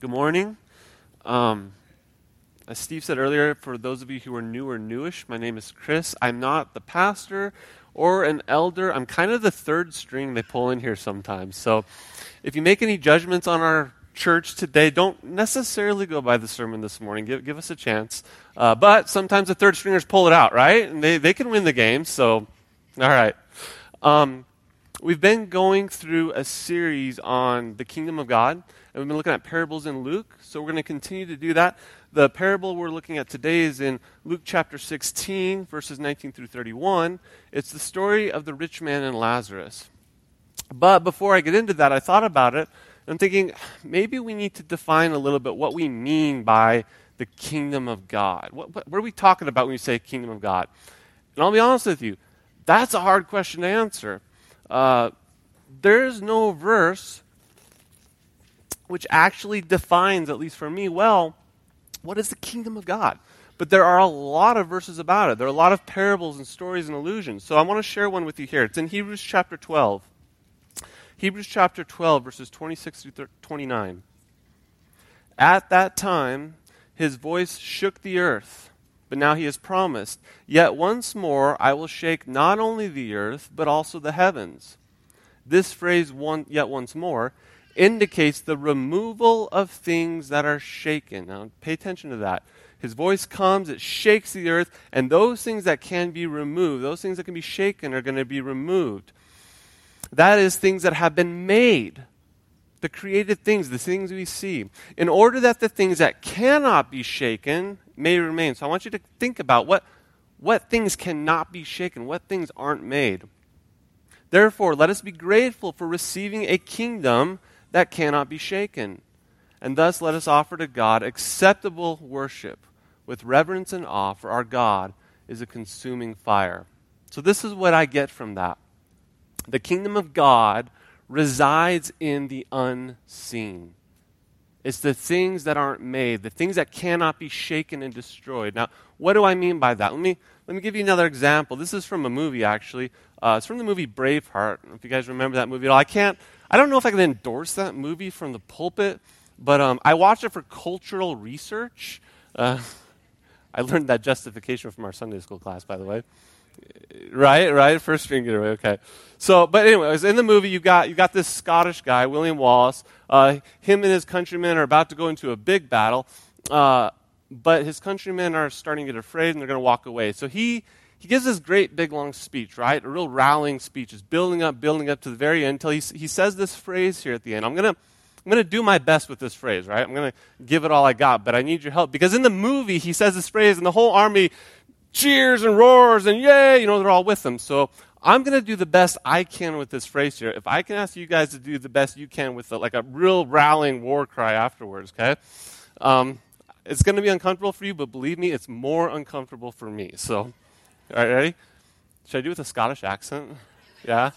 Good morning. Um, as Steve said earlier, for those of you who are new or newish, my name is Chris. I'm not the pastor or an elder. I'm kind of the third string they pull in here sometimes. So if you make any judgments on our church today, don't necessarily go by the sermon this morning. Give, give us a chance. Uh, but sometimes the third stringers pull it out, right? And they, they can win the game. So, all right. Um, we've been going through a series on the kingdom of God, and we've been looking at parables in Luke. So we're going to continue to do that. The parable we're looking at today is in Luke chapter 16, verses 19 through 31. It's the story of the rich man and Lazarus. But before I get into that, I thought about it. I'm thinking maybe we need to define a little bit what we mean by the kingdom of God. What, what, what are we talking about when we say kingdom of God? And I'll be honest with you, that's a hard question to answer. Uh, there's no verse which actually defines, at least for me, well, what is the kingdom of God? But there are a lot of verses about it. There are a lot of parables and stories and allusions. So I want to share one with you here. It's in Hebrews chapter 12. Hebrews chapter 12, verses 26 through 29. At that time, his voice shook the earth, but now he has promised, Yet once more I will shake not only the earth, but also the heavens. This phrase, one, yet once more, indicates the removal of things that are shaken. Now, pay attention to that. His voice comes, it shakes the earth, and those things that can be removed, those things that can be shaken, are going to be removed. That is, things that have been made, the created things, the things we see, in order that the things that cannot be shaken may remain. So I want you to think about what, what things cannot be shaken, what things aren't made. Therefore, let us be grateful for receiving a kingdom that cannot be shaken. And thus let us offer to God acceptable worship with reverence and awe, for our God is a consuming fire. So, this is what I get from that. The kingdom of God resides in the unseen. It's the things that aren't made, the things that cannot be shaken and destroyed. Now, what do I mean by that? Let me, let me give you another example. This is from a movie, actually. Uh, it's from the movie Braveheart. If you guys remember that movie at all, I can't I don't know if I can endorse that movie from the pulpit, but um, I watched it for cultural research. Uh, I learned that justification from our Sunday school class, by the way. Right, right, first string getaway. Okay, so but anyways, in the movie you got you got this Scottish guy, William Wallace. Uh, him and his countrymen are about to go into a big battle, uh, but his countrymen are starting to get afraid and they're going to walk away. So he he gives this great big long speech, right? A real rallying speech. It's building up, building up to the very end until he, he says this phrase here at the end. I'm to I'm going to do my best with this phrase, right? I'm going to give it all I got, but I need your help. Because in the movie, he says this phrase, and the whole army cheers and roars, and yay, you know, they're all with them. So I'm going to do the best I can with this phrase here. If I can ask you guys to do the best you can with like a real rallying war cry afterwards, okay? Um, it's going to be uncomfortable for you, but believe me, it's more uncomfortable for me. So all right, ready? Should I do it with a Scottish accent? Yeah?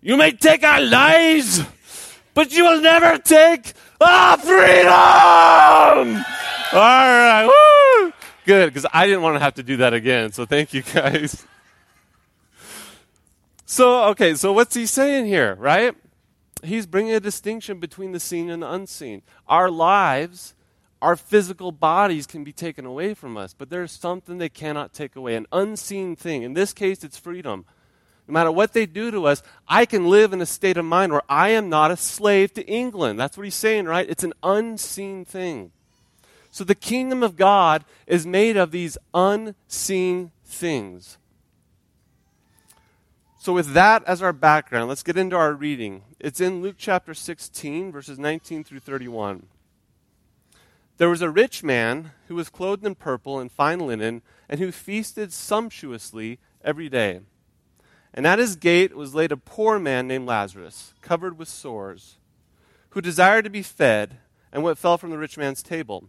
You may take our lives, but you will never take our freedom! All right, woo! Good, because I didn't want to have to do that again, so thank you guys. So, okay, so what's he saying here, right? He's bringing a distinction between the seen and the unseen. Our lives our physical bodies can be taken away from us, but there's something they cannot take away an unseen thing. In this case, it's freedom. No matter what they do to us, I can live in a state of mind where I am not a slave to England. That's what he's saying, right? It's an unseen thing. So the kingdom of God is made of these unseen things. So, with that as our background, let's get into our reading. It's in Luke chapter 16, verses 19 through 31. There was a rich man who was clothed in purple and fine linen, and who feasted sumptuously every day. And at his gate was laid a poor man named Lazarus, covered with sores, who desired to be fed, and what fell from the rich man's table.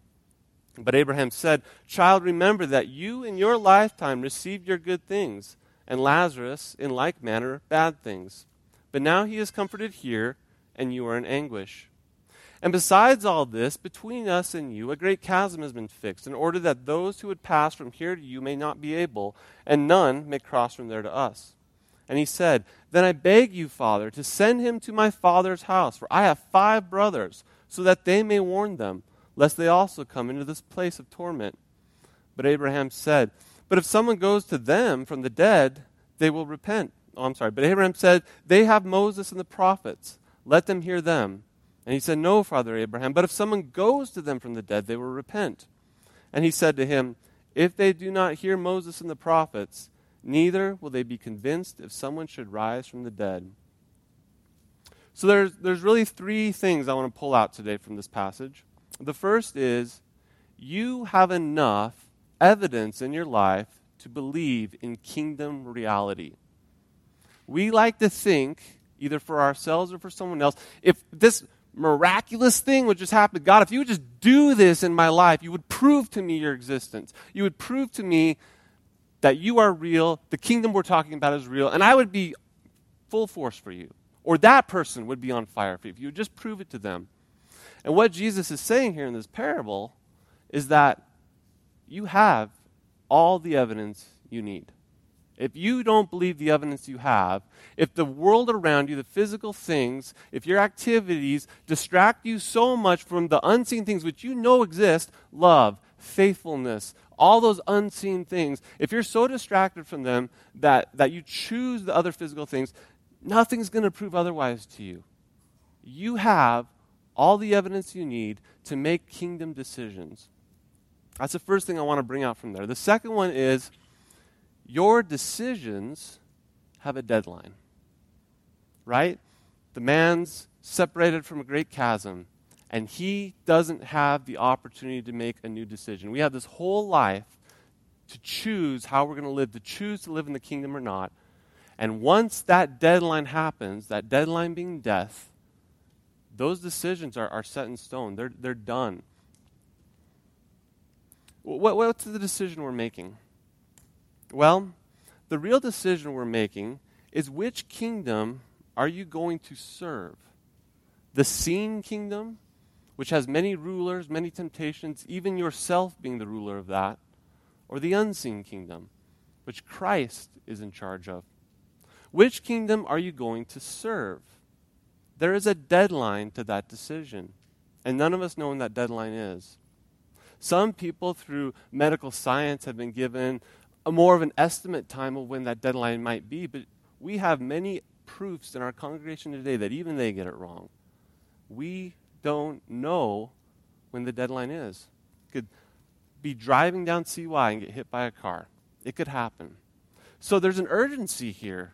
But Abraham said, Child, remember that you in your lifetime received your good things, and Lazarus, in like manner, bad things. But now he is comforted here, and you are in anguish. And besides all this, between us and you, a great chasm has been fixed, in order that those who would pass from here to you may not be able, and none may cross from there to us. And he said, Then I beg you, Father, to send him to my father's house, for I have five brothers, so that they may warn them, lest they also come into this place of torment. But Abraham said, But if someone goes to them from the dead, they will repent. Oh, I'm sorry. But Abraham said, They have Moses and the prophets. Let them hear them. And he said, No, Father Abraham, but if someone goes to them from the dead, they will repent. And he said to him, If they do not hear Moses and the prophets, neither will they be convinced if someone should rise from the dead. So there's, there's really three things I want to pull out today from this passage. The first is you have enough evidence in your life to believe in kingdom reality. We like to think, either for ourselves or for someone else, if this miraculous thing would just happen. God, if you would just do this in my life, you would prove to me your existence. You would prove to me that you are real, the kingdom we're talking about is real, and I would be full force for you. Or that person would be on fire for you if you would just prove it to them. And what Jesus is saying here in this parable is that you have all the evidence you need. If you don't believe the evidence you have, if the world around you, the physical things, if your activities distract you so much from the unseen things which you know exist love, faithfulness, all those unseen things if you're so distracted from them that, that you choose the other physical things, nothing's going to prove otherwise to you. You have all the evidence you need to make kingdom decisions. That's the first thing I want to bring out from there. The second one is your decisions have a deadline. Right? The man's separated from a great chasm, and he doesn't have the opportunity to make a new decision. We have this whole life to choose how we're going to live, to choose to live in the kingdom or not. And once that deadline happens, that deadline being death, those decisions are, are set in stone. They're, they're done. What, what's the decision we're making? Well, the real decision we're making is which kingdom are you going to serve? The seen kingdom, which has many rulers, many temptations, even yourself being the ruler of that, or the unseen kingdom, which Christ is in charge of? Which kingdom are you going to serve? There is a deadline to that decision, and none of us know when that deadline is. Some people, through medical science, have been given a more of an estimate time of when that deadline might be, but we have many proofs in our congregation today that even they get it wrong. We don't know when the deadline is. Could be driving down CY and get hit by a car. It could happen. So there's an urgency here,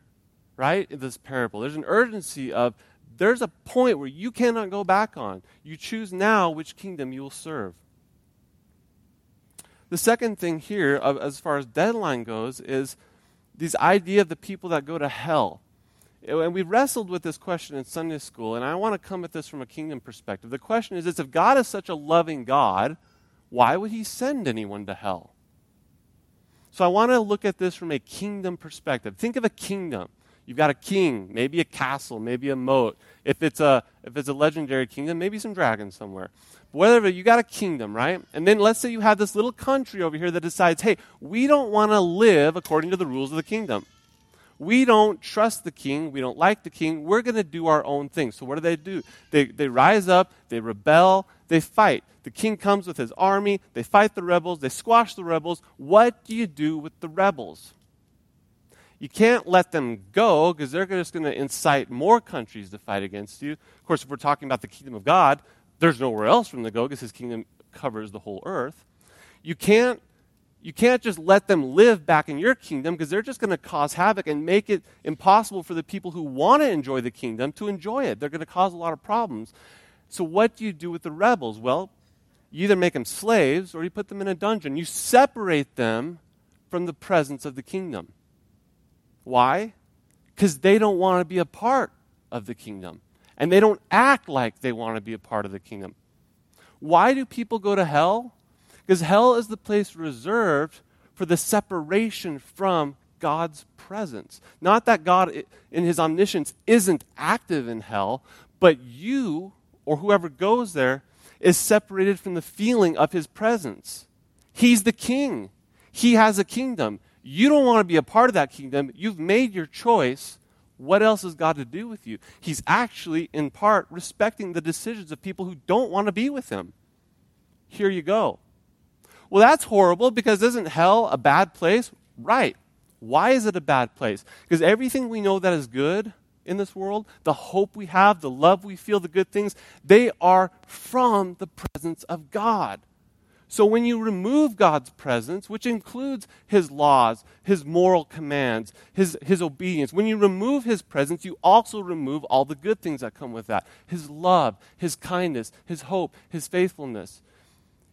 right? In this parable, there's an urgency of there's a point where you cannot go back on. You choose now which kingdom you will serve. The second thing here, as far as deadline goes, is this idea of the people that go to hell. And we wrestled with this question in Sunday school, and I want to come at this from a kingdom perspective. The question is this if God is such a loving God, why would he send anyone to hell? So I want to look at this from a kingdom perspective. Think of a kingdom. You've got a king, maybe a castle, maybe a moat. If it's a, if it's a legendary kingdom, maybe some dragons somewhere But whatever, you got a kingdom, right? And then let's say you have this little country over here that decides, hey, we don't want to live according to the rules of the kingdom. We don't trust the king. We don't like the king. We're going to do our own thing. So, what do they do? They, they rise up, they rebel, they fight. The king comes with his army, they fight the rebels, they squash the rebels. What do you do with the rebels? You can't let them go because they're just going to incite more countries to fight against you. Of course, if we're talking about the kingdom of God, there's nowhere else from the go because his kingdom covers the whole earth. You can't you can't just let them live back in your kingdom because they're just going to cause havoc and make it impossible for the people who want to enjoy the kingdom to enjoy it. They're going to cause a lot of problems. So, what do you do with the rebels? Well, you either make them slaves or you put them in a dungeon. You separate them from the presence of the kingdom. Why? Because they don't want to be a part of the kingdom and they don't act like they want to be a part of the kingdom. Why do people go to hell? Because hell is the place reserved for the separation from God's presence. Not that God, in his omniscience, isn't active in hell, but you, or whoever goes there, is separated from the feeling of his presence. He's the king, he has a kingdom. You don't want to be a part of that kingdom. You've made your choice. What else has God to do with you? He's actually, in part, respecting the decisions of people who don't want to be with him. Here you go. Well, that's horrible because isn't hell a bad place? Right. Why is it a bad place? Because everything we know that is good in this world, the hope we have, the love we feel, the good things, they are from the presence of God. So when you remove God's presence, which includes His laws, His moral commands, His, His obedience, when you remove His presence, you also remove all the good things that come with that His love, His kindness, His hope, His faithfulness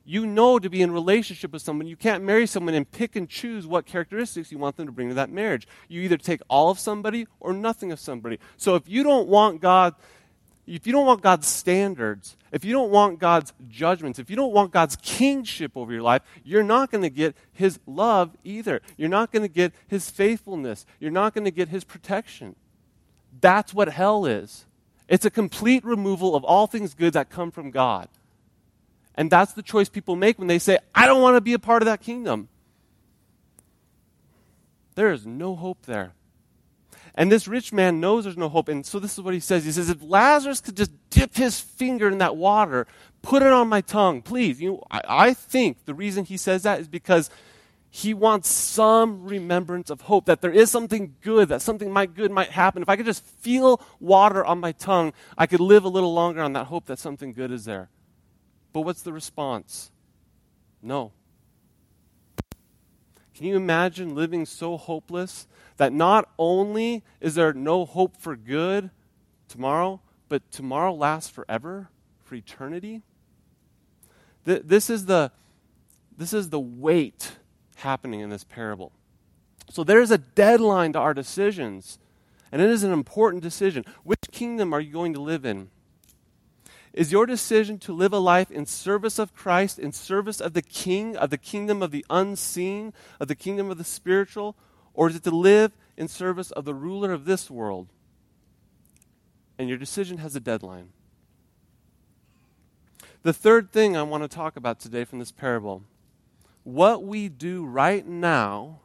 you know to be in relationship with someone. You can't marry someone and pick and choose what characteristics you want them to bring to that marriage. You either take all of somebody or nothing of somebody. So if you don't want God, if you don't want God's standards, if you don't want God's judgments, if you don't want God's kingship over your life, you're not going to get His love either. You're not going to get His faithfulness. You're not going to get His protection. That's what hell is. It's a complete removal of all things good that come from God. And that's the choice people make when they say, I don't want to be a part of that kingdom. There is no hope there. And this rich man knows there's no hope. And so this is what he says. He says, if Lazarus could just dip his finger in that water, put it on my tongue, please. You know, I, I think the reason he says that is because he wants some remembrance of hope, that there is something good, that something might good might happen. If I could just feel water on my tongue, I could live a little longer on that hope that something good is there. But what's the response? No. Can you imagine living so hopeless that not only is there no hope for good tomorrow, but tomorrow lasts forever, for eternity? This is the, this is the weight happening in this parable. So there's a deadline to our decisions, and it is an important decision. Which kingdom are you going to live in? Is your decision to live a life in service of Christ, in service of the King, of the kingdom of the unseen, of the kingdom of the spiritual, or is it to live in service of the ruler of this world? And your decision has a deadline. The third thing I want to talk about today from this parable what we do right now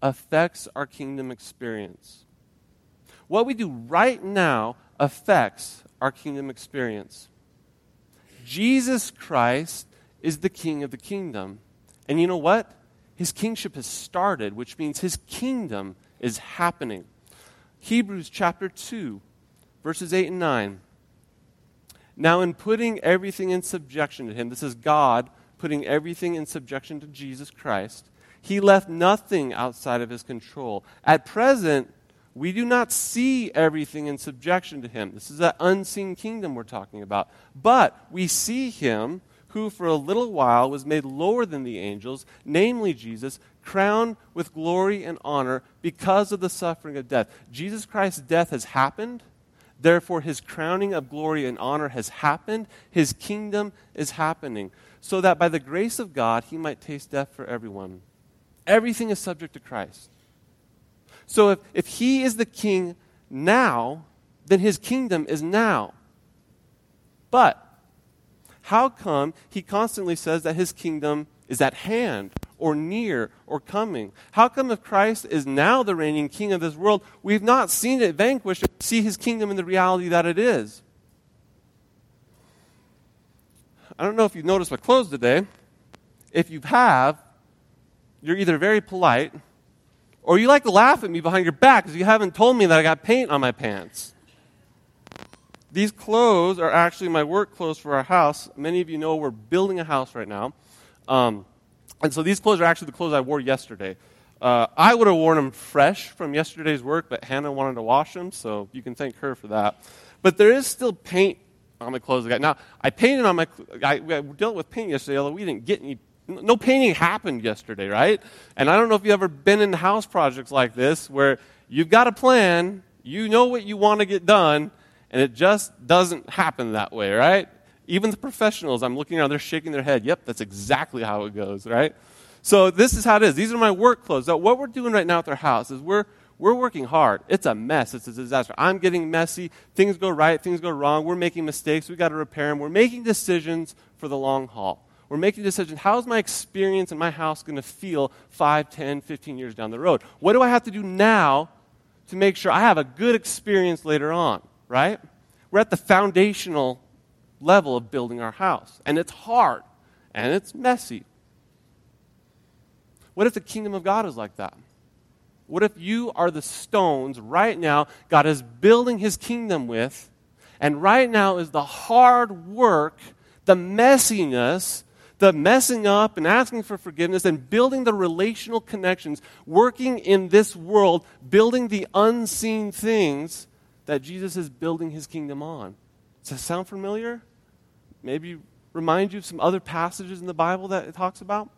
affects our kingdom experience. What we do right now affects our kingdom experience. Jesus Christ is the king of the kingdom. And you know what? His kingship has started, which means his kingdom is happening. Hebrews chapter 2, verses 8 and 9. Now, in putting everything in subjection to him, this is God putting everything in subjection to Jesus Christ, he left nothing outside of his control. At present, we do not see everything in subjection to him. This is that unseen kingdom we're talking about. But we see him who for a little while was made lower than the angels, namely Jesus, crowned with glory and honor because of the suffering of death. Jesus Christ's death has happened. Therefore, his crowning of glory and honor has happened. His kingdom is happening. So that by the grace of God, he might taste death for everyone. Everything is subject to Christ. So if, if he is the king now, then his kingdom is now. But how come he constantly says that his kingdom is at hand or near or coming? How come if Christ is now the reigning king of this world, we've not seen it vanquished see his kingdom in the reality that it is? I don't know if you've noticed my clothes today. If you have, you're either very polite or you like to laugh at me behind your back because you haven't told me that I got paint on my pants. These clothes are actually my work clothes for our house. Many of you know we're building a house right now. Um, and so these clothes are actually the clothes I wore yesterday. Uh, I would have worn them fresh from yesterday's work, but Hannah wanted to wash them, so you can thank her for that. But there is still paint on the clothes I got. Now, I painted on my, I, I dealt with paint yesterday, although we didn't get any no painting happened yesterday, right? And I don't know if you've ever been in house projects like this where you've got a plan, you know what you want to get done, and it just doesn't happen that way, right? Even the professionals, I'm looking around, they're shaking their head. Yep, that's exactly how it goes, right? So this is how it is. These are my work clothes. So what we're doing right now at our house is we're we're working hard. It's a mess. It's a disaster. I'm getting messy. Things go right. Things go wrong. We're making mistakes. We got to repair them. We're making decisions for the long haul. We're making decisions. How is my experience in my house going to feel 5, 10, 15 years down the road? What do I have to do now to make sure I have a good experience later on, right? We're at the foundational level of building our house. And it's hard. And it's messy. What if the kingdom of God is like that? What if you are the stones right now God is building his kingdom with, and right now is the hard work, the messiness, the messing up and asking for forgiveness and building the relational connections, working in this world, building the unseen things that Jesus is building his kingdom on. Does that sound familiar? Maybe remind you of some other passages in the Bible that it talks about?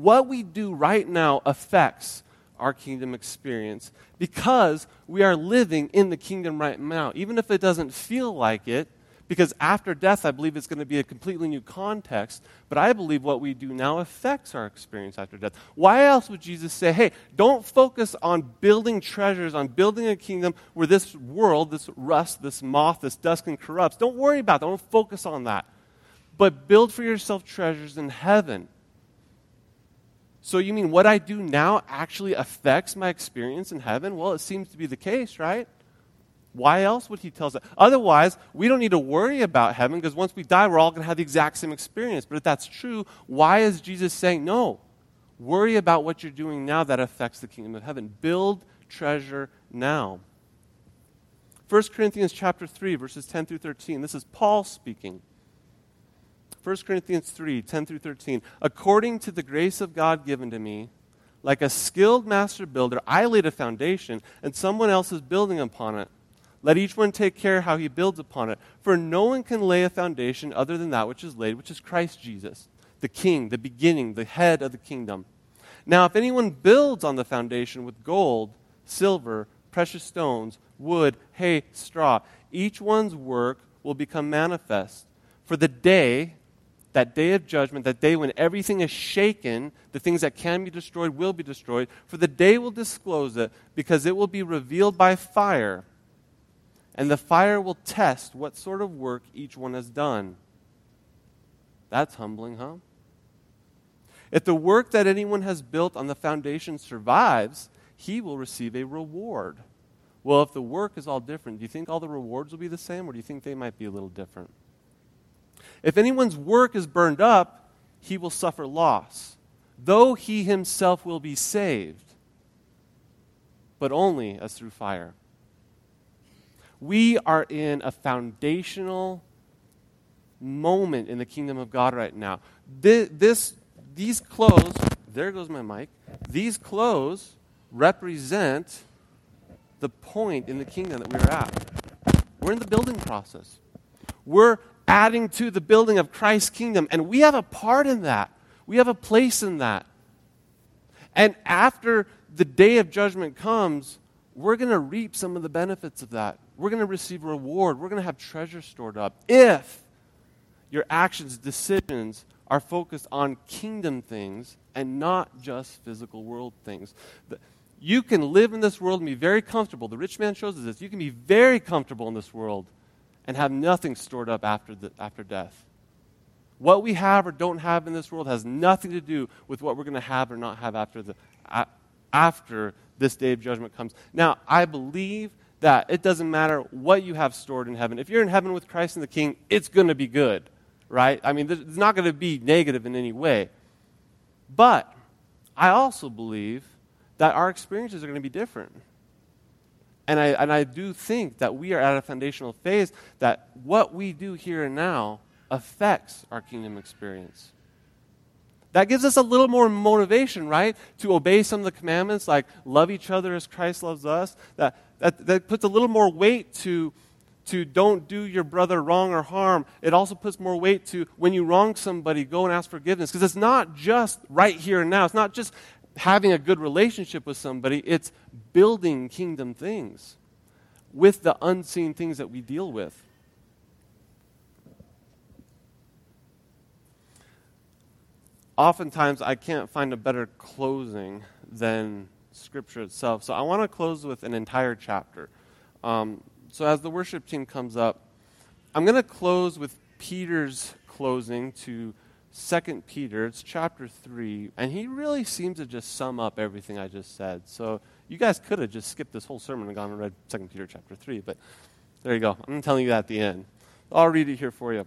what we do right now affects our kingdom experience because we are living in the kingdom right now, even if it doesn't feel like it. Because after death, I believe it's going to be a completely new context. But I believe what we do now affects our experience after death. Why else would Jesus say, hey, don't focus on building treasures, on building a kingdom where this world, this rust, this moth, this dust can corrupt? Don't worry about that. Don't focus on that. But build for yourself treasures in heaven so you mean what I do now actually affects my experience in heaven? Well, it seems to be the case, right? Why else would he tell us that? Otherwise, we don't need to worry about heaven because once we die, we're all going to have the exact same experience. But if that's true, why is Jesus saying, no, worry about what you're doing now that affects the kingdom of heaven? Build treasure now. 1 Corinthians chapter 3, verses 10 through 13. This is Paul speaking. 1 Corinthians 3 10 through 13. According to the grace of God given to me, like a skilled master builder, I laid a foundation, and someone else is building upon it. Let each one take care how he builds upon it. For no one can lay a foundation other than that which is laid, which is Christ Jesus, the King, the beginning, the head of the kingdom. Now, if anyone builds on the foundation with gold, silver, precious stones, wood, hay, straw, each one's work will become manifest. For the day, that day of judgment, that day when everything is shaken, the things that can be destroyed will be destroyed, for the day will disclose it, because it will be revealed by fire, and the fire will test what sort of work each one has done. That's humbling, huh? If the work that anyone has built on the foundation survives, he will receive a reward. Well, if the work is all different, do you think all the rewards will be the same, or do you think they might be a little different? If anyone's work is burned up, he will suffer loss, though he himself will be saved, but only as through fire. We are in a foundational moment in the kingdom of God right now. This, this, these clothes, there goes my mic, these clothes represent the point in the kingdom that we're at. We're in the building process. We're adding to the building of Christ's kingdom. And we have a part in that, we have a place in that. And after the day of judgment comes, we're going to reap some of the benefits of that. We're going to receive reward. We're going to have treasure stored up if your actions, decisions are focused on kingdom things and not just physical world things. You can live in this world and be very comfortable. The rich man shows us this. You can be very comfortable in this world and have nothing stored up after, the, after death. What we have or don't have in this world has nothing to do with what we're going to have or not have after, the, after this day of judgment comes. Now, I believe that it doesn't matter what you have stored in heaven. If you're in heaven with Christ and the King, it's going to be good, right? I mean, it's not going to be negative in any way. But I also believe that our experiences are going to be different. And I, and I do think that we are at a foundational phase that what we do here and now affects our kingdom experience. That gives us a little more motivation, right? To obey some of the commandments, like love each other as Christ loves us. That, that, that puts a little more weight to, to don't do your brother wrong or harm. It also puts more weight to when you wrong somebody, go and ask forgiveness. Because it's not just right here and now. It's not just having a good relationship with somebody, it's building kingdom things with the unseen things that we deal with. Oftentimes I can't find a better closing than Scripture itself. So I want to close with an entire chapter. Um, so as the worship team comes up, I'm going to close with Peter's closing to Second Peter. It's chapter 3, and he really seems to just sum up everything I just said. So you guys could have just skipped this whole sermon and gone and read Second Peter chapter 3, but there you go. I'm telling you that at the end. I'll read it here for you.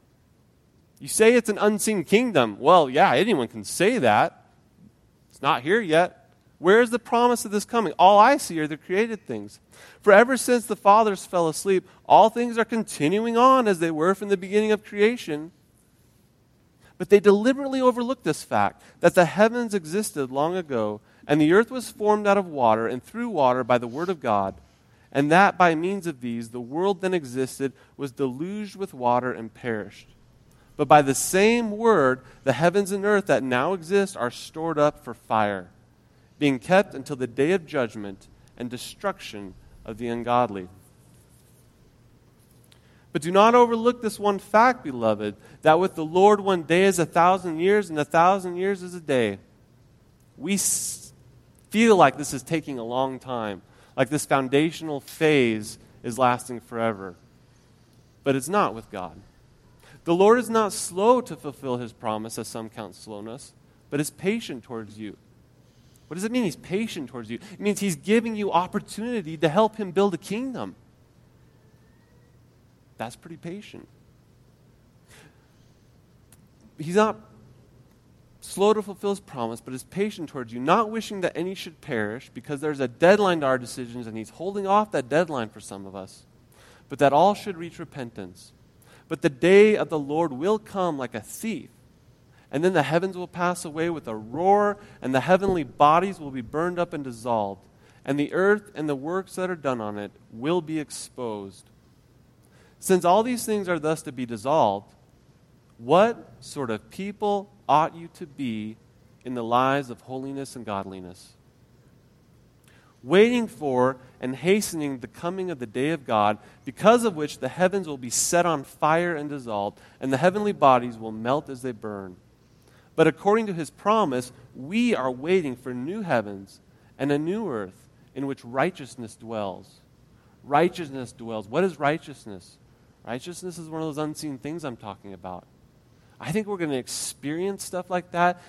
You say it's an unseen kingdom. Well, yeah, anyone can say that. It's not here yet. Where is the promise of this coming? All I see are the created things. For ever since the fathers fell asleep, all things are continuing on as they were from the beginning of creation. But they deliberately overlooked this fact that the heavens existed long ago, and the earth was formed out of water and through water by the word of God, and that by means of these the world then existed, was deluged with water, and perished. But by the same word, the heavens and earth that now exist are stored up for fire being kept until the day of judgment and destruction of the ungodly. But do not overlook this one fact, beloved, that with the Lord one day is a thousand years, and a thousand years is a day. We feel like this is taking a long time, like this foundational phase is lasting forever. But it's not with God. The Lord is not slow to fulfill his promise, as some count slowness, but is patient towards you what does it mean he's patient towards you? It means he's giving you opportunity to help him build a kingdom. That's pretty patient. He's not slow to fulfill his promise, but is patient towards you, not wishing that any should perish, because there's a deadline to our decisions, and he's holding off that deadline for some of us, but that all should reach repentance. But the day of the Lord will come like a thief and then the heavens will pass away with a roar, and the heavenly bodies will be burned up and dissolved, and the earth and the works that are done on it will be exposed. Since all these things are thus to be dissolved, what sort of people ought you to be in the lives of holiness and godliness? Waiting for and hastening the coming of the day of God, because of which the heavens will be set on fire and dissolved, and the heavenly bodies will melt as they burn. But according to his promise, we are waiting for new heavens and a new earth in which righteousness dwells. Righteousness dwells. What is righteousness? Righteousness is one of those unseen things I'm talking about. I think we're going to experience stuff like that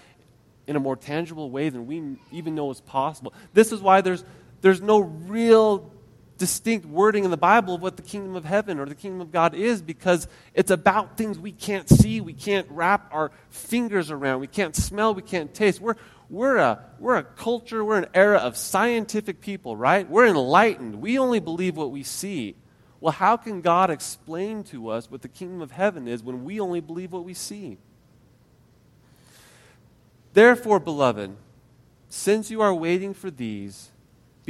in a more tangible way than we even know is possible. This is why there's, there's no real distinct wording in the Bible of what the kingdom of heaven or the kingdom of God is because it's about things we can't see, we can't wrap our fingers around, we can't smell, we can't taste. We're, we're, a, we're a culture, we're an era of scientific people, right? We're enlightened. We only believe what we see. Well, how can God explain to us what the kingdom of heaven is when we only believe what we see? Therefore, beloved, since you are waiting for these,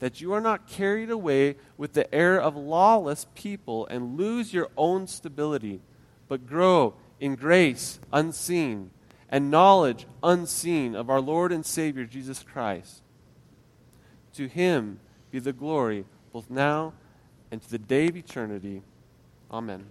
that you are not carried away with the air of lawless people and lose your own stability, but grow in grace unseen and knowledge unseen of our Lord and Savior Jesus Christ. To him be the glory both now and to the day of eternity. Amen.